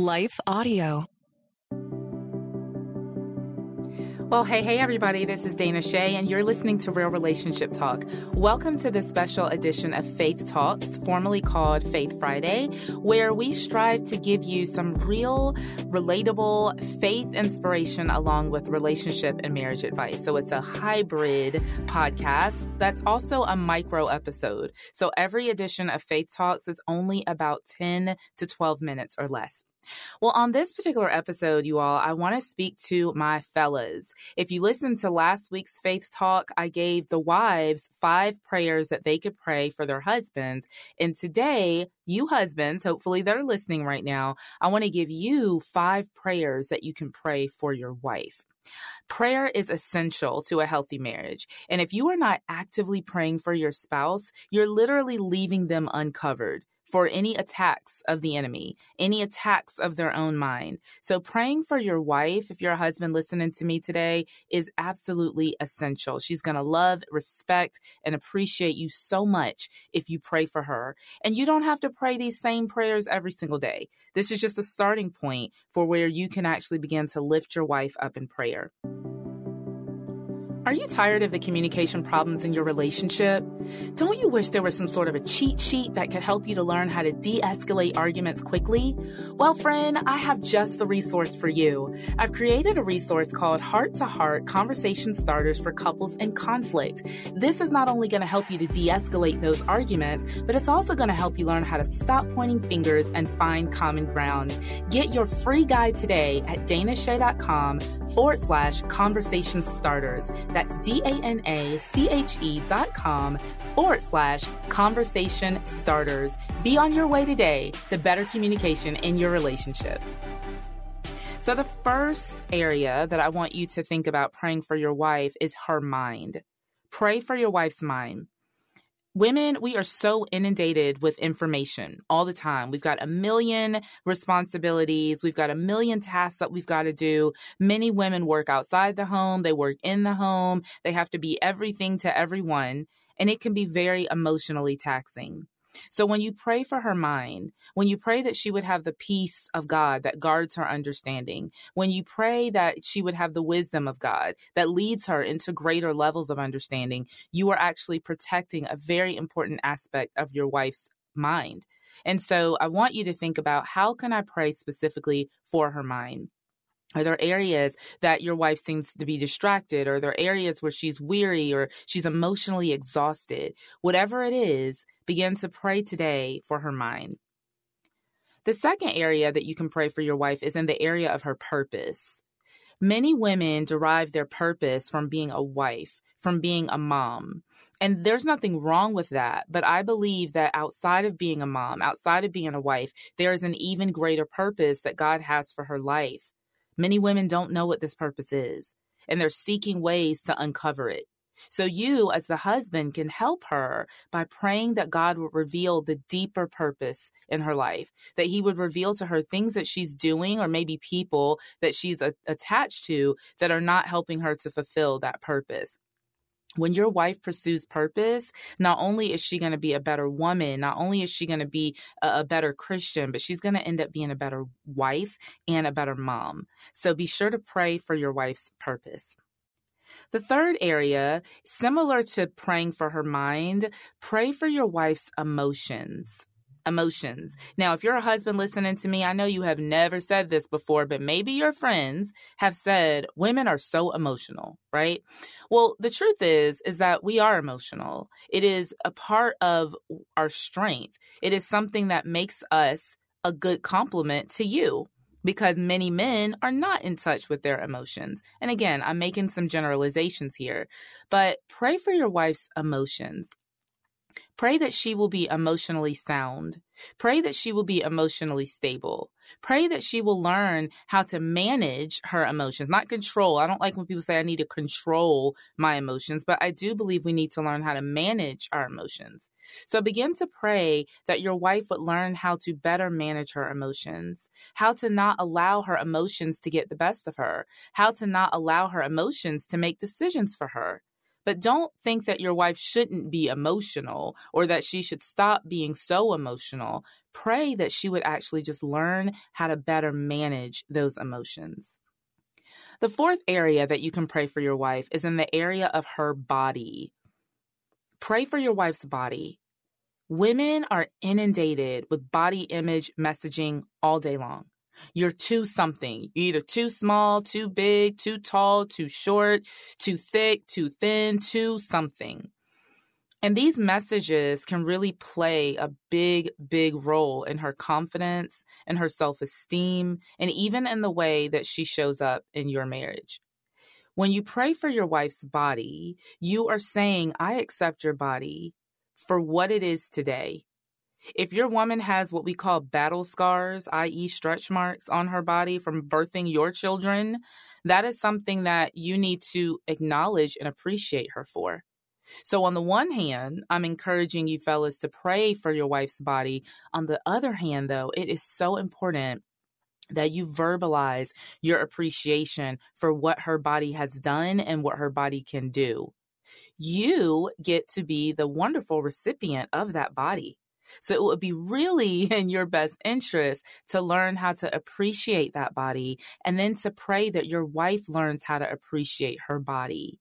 Life Audio. Well, hey, hey, everybody, this is Dana Che, and you're listening to Real Relationship Talk. Welcome to this special edition of Faith Talks, formerly called Faith Friday, where we strive to give you some real, relatable faith inspiration along with relationship and marriage advice. So it's a hybrid podcast that's also a micro episode. So every edition of Faith Talks is only about 10 to 12 minutes or less. Well, on this particular episode, you all, I want to speak to my fellas. If you listened to last week's Faith Talk, I gave the wives five prayers that they could pray for their husbands. And today, you husbands, hopefully they're listening right now, I want to give you five prayers that you can pray for your wife. Prayer is essential to a healthy marriage. And if you are not actively praying for your spouse, you're literally leaving them uncovered for any attacks of the enemy, any attacks of their own mind. So, praying for your wife, if you're a husband listening to me today, is absolutely essential. She's going to love, respect, and appreciate you so much if you pray for her. And you don't have to pray these same prayers every single day. This is just a starting point for where you can actually begin to lift your wife up in prayer. Are you tired of the communication problems in your relationship? Don't you wish there was some sort of a cheat sheet that could help you to learn how to de escalate arguments quickly? Well, friend, I have just the resource for you. I've created a resource called Heart to Heart Conversation Starters for Couples in Conflict. This is not only going to help you to de escalate those arguments, but it's also going to help you learn how to stop pointing fingers and find common ground. Get your free guide today at danache.com forward slash conversation starters. That's D A N A C H E dot com forward slash conversation starters. Be on your way today to better communication in your relationship. So, the first area that I want you to think about praying for your wife is her mind. Pray for your wife's mind. Women, we are so inundated with information all the time. We've got a million responsibilities. We've got a million tasks that we've got to do. Many women work outside the home. They work in the home. They have to be everything to everyone. And it can be very emotionally taxing. So when you pray for her mind, when you pray that she would have the peace of God that guards her understanding, when you pray that she would have the wisdom of God that leads her into greater levels of understanding, you are actually protecting a very important aspect of your wife's mind. And so I want you to think about how can I pray specifically for her mind? Are there areas that your wife seems to be distracted? Or are there areas where she's weary or she's emotionally exhausted? Whatever it is, begin to pray today for her mind. The second area that you can pray for your wife is in the area of her purpose. Many women derive their purpose from being a wife, from being a mom. And there's nothing wrong with that. But I believe that outside of being a mom, outside of being a wife, there is an even greater purpose that God has for her life. Many women don't know what this purpose is, and they're seeking ways to uncover it. So, you, as the husband, can help her by praying that God would reveal the deeper purpose in her life, that He would reveal to her things that she's doing, or maybe people that she's a- attached to that are not helping her to fulfill that purpose when your wife pursues purpose, not only is she going to be a better woman, not only is she going to be a, a, better Christian, but she's going to end up being a better wife and a better mom. So be sure to pray for your wife's purpose. The third area, similar to praying for her mind, pray for your wife's emotions emotions. Now, if you're a husband listening to me, I know you have never said this before, but maybe your friends have said women are so emotional, right? Well, the truth is is that we are emotional. It is a part of our strength. It is something that makes us a good compliment to you because many men are not in touch with their emotions. And again, I'm making some generalizations here, but pray for your wife's emotions. Pray that she will be emotionally sound. Pray that she will be emotionally stable. Pray that she will learn how to manage her emotions, not control. I don't like when people say I need to control my emotions, but I do believe we need to learn how to manage our emotions. So begin to pray that your wife would learn how to better manage her emotions, how to not allow her emotions to get the best of her, how to not allow her emotions to make decisions for her. But don't think that your wife shouldn't be emotional or that she should stop being so emotional. Pray that she would actually just learn how to better manage those emotions. The fourth area that you can pray for your wife is in the area of her body. Pray for your wife's body. Women are inundated with body image messaging all day long. You're too something. You're either too small, too big, too tall, too short, too thick, too thin, too something. And these messages can really play a big, big role in her confidence and her self esteem, and even in the way that she shows up in your marriage. When you pray for your wife's body, you are saying, I accept your body for what it is today. If your woman has what we call battle scars, i.e., stretch marks on her body from birthing your children, that is something that you need to acknowledge and appreciate her for. So, on the one hand, I'm encouraging you fellas to pray for your wife's body. On the other hand, though, it is so important that you verbalize your appreciation for what her body has done and what her body can do. You get to be the wonderful recipient of that body. So it would be really in your best interest to learn how to appreciate that body and then to pray that your wife learns how to appreciate her body.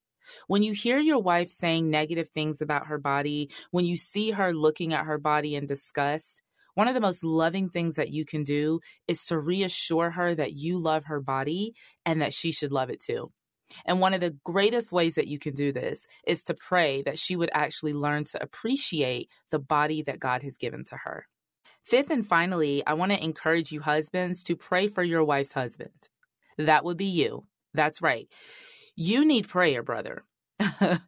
When you hear your wife saying negative things about her body, when you see her looking at her body in disgust, one of the most loving things that you can do is to reassure her that you love her body and that she should love it too. And one of the greatest ways that you can do this is to pray that she would actually learn to appreciate the body that God has given to her. Fifth and finally, I want to encourage you husbands to pray for your wife's husband. That would be you. That's right. You need prayer, brother.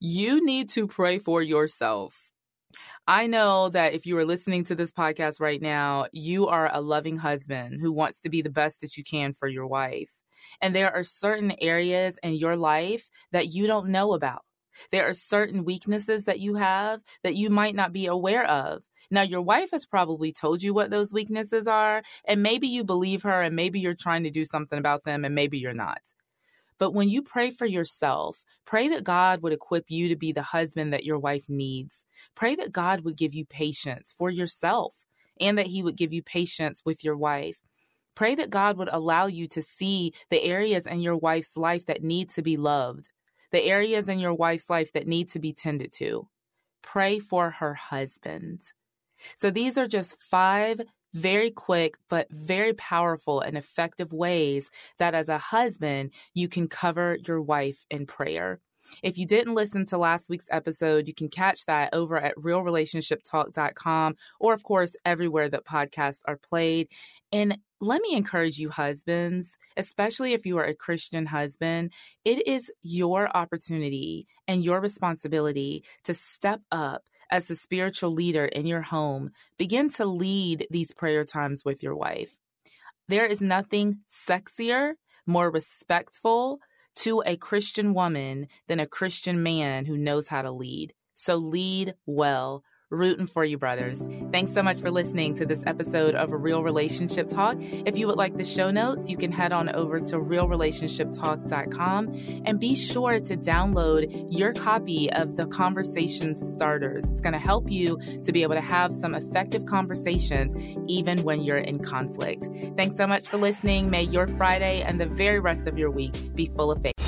you need to pray for yourself. I know that if you are listening to this podcast right now, you are a loving husband who wants to be the best that you can for your wife. And there are certain areas in your life that you don't know about. There are certain weaknesses that you have that you might not be aware of. Now, your wife has probably told you what those weaknesses are, and maybe you believe her, and maybe you're trying to do something about them, and maybe you're not. But when you pray for yourself, pray that God would equip you to be the husband that your wife needs. Pray that God would give you patience for yourself and that He would give you patience with your wife. Pray that God would allow you to see the areas in your wife's life that need to be loved, the areas in your wife's life that need to be tended to. Pray for her husband. So these are just five very quick but very powerful and effective ways that as a husband you can cover your wife in prayer. If you didn't listen to last week's episode, you can catch that over at realrelationshiptalk.com or, of course, everywhere that podcasts are played. And let me encourage you, husbands, especially if you are a Christian husband, it is your opportunity and your responsibility to step up as the spiritual leader in your home, begin to lead these prayer times with your wife. There is nothing sexier, more respectful to a Christian woman than a Christian man who knows how to lead. So lead well rooting for you, brothers. Thanks so much for listening to this episode of Real Relationship Talk. If you would like the show notes, you can head on over to realrelationshiptalk.com and be sure to download your copy of the Conversation Starters. It's going to help you to be able to have some effective conversations even when you're in conflict. Thanks so much for listening. May your Friday and the very rest of your week be full of faith.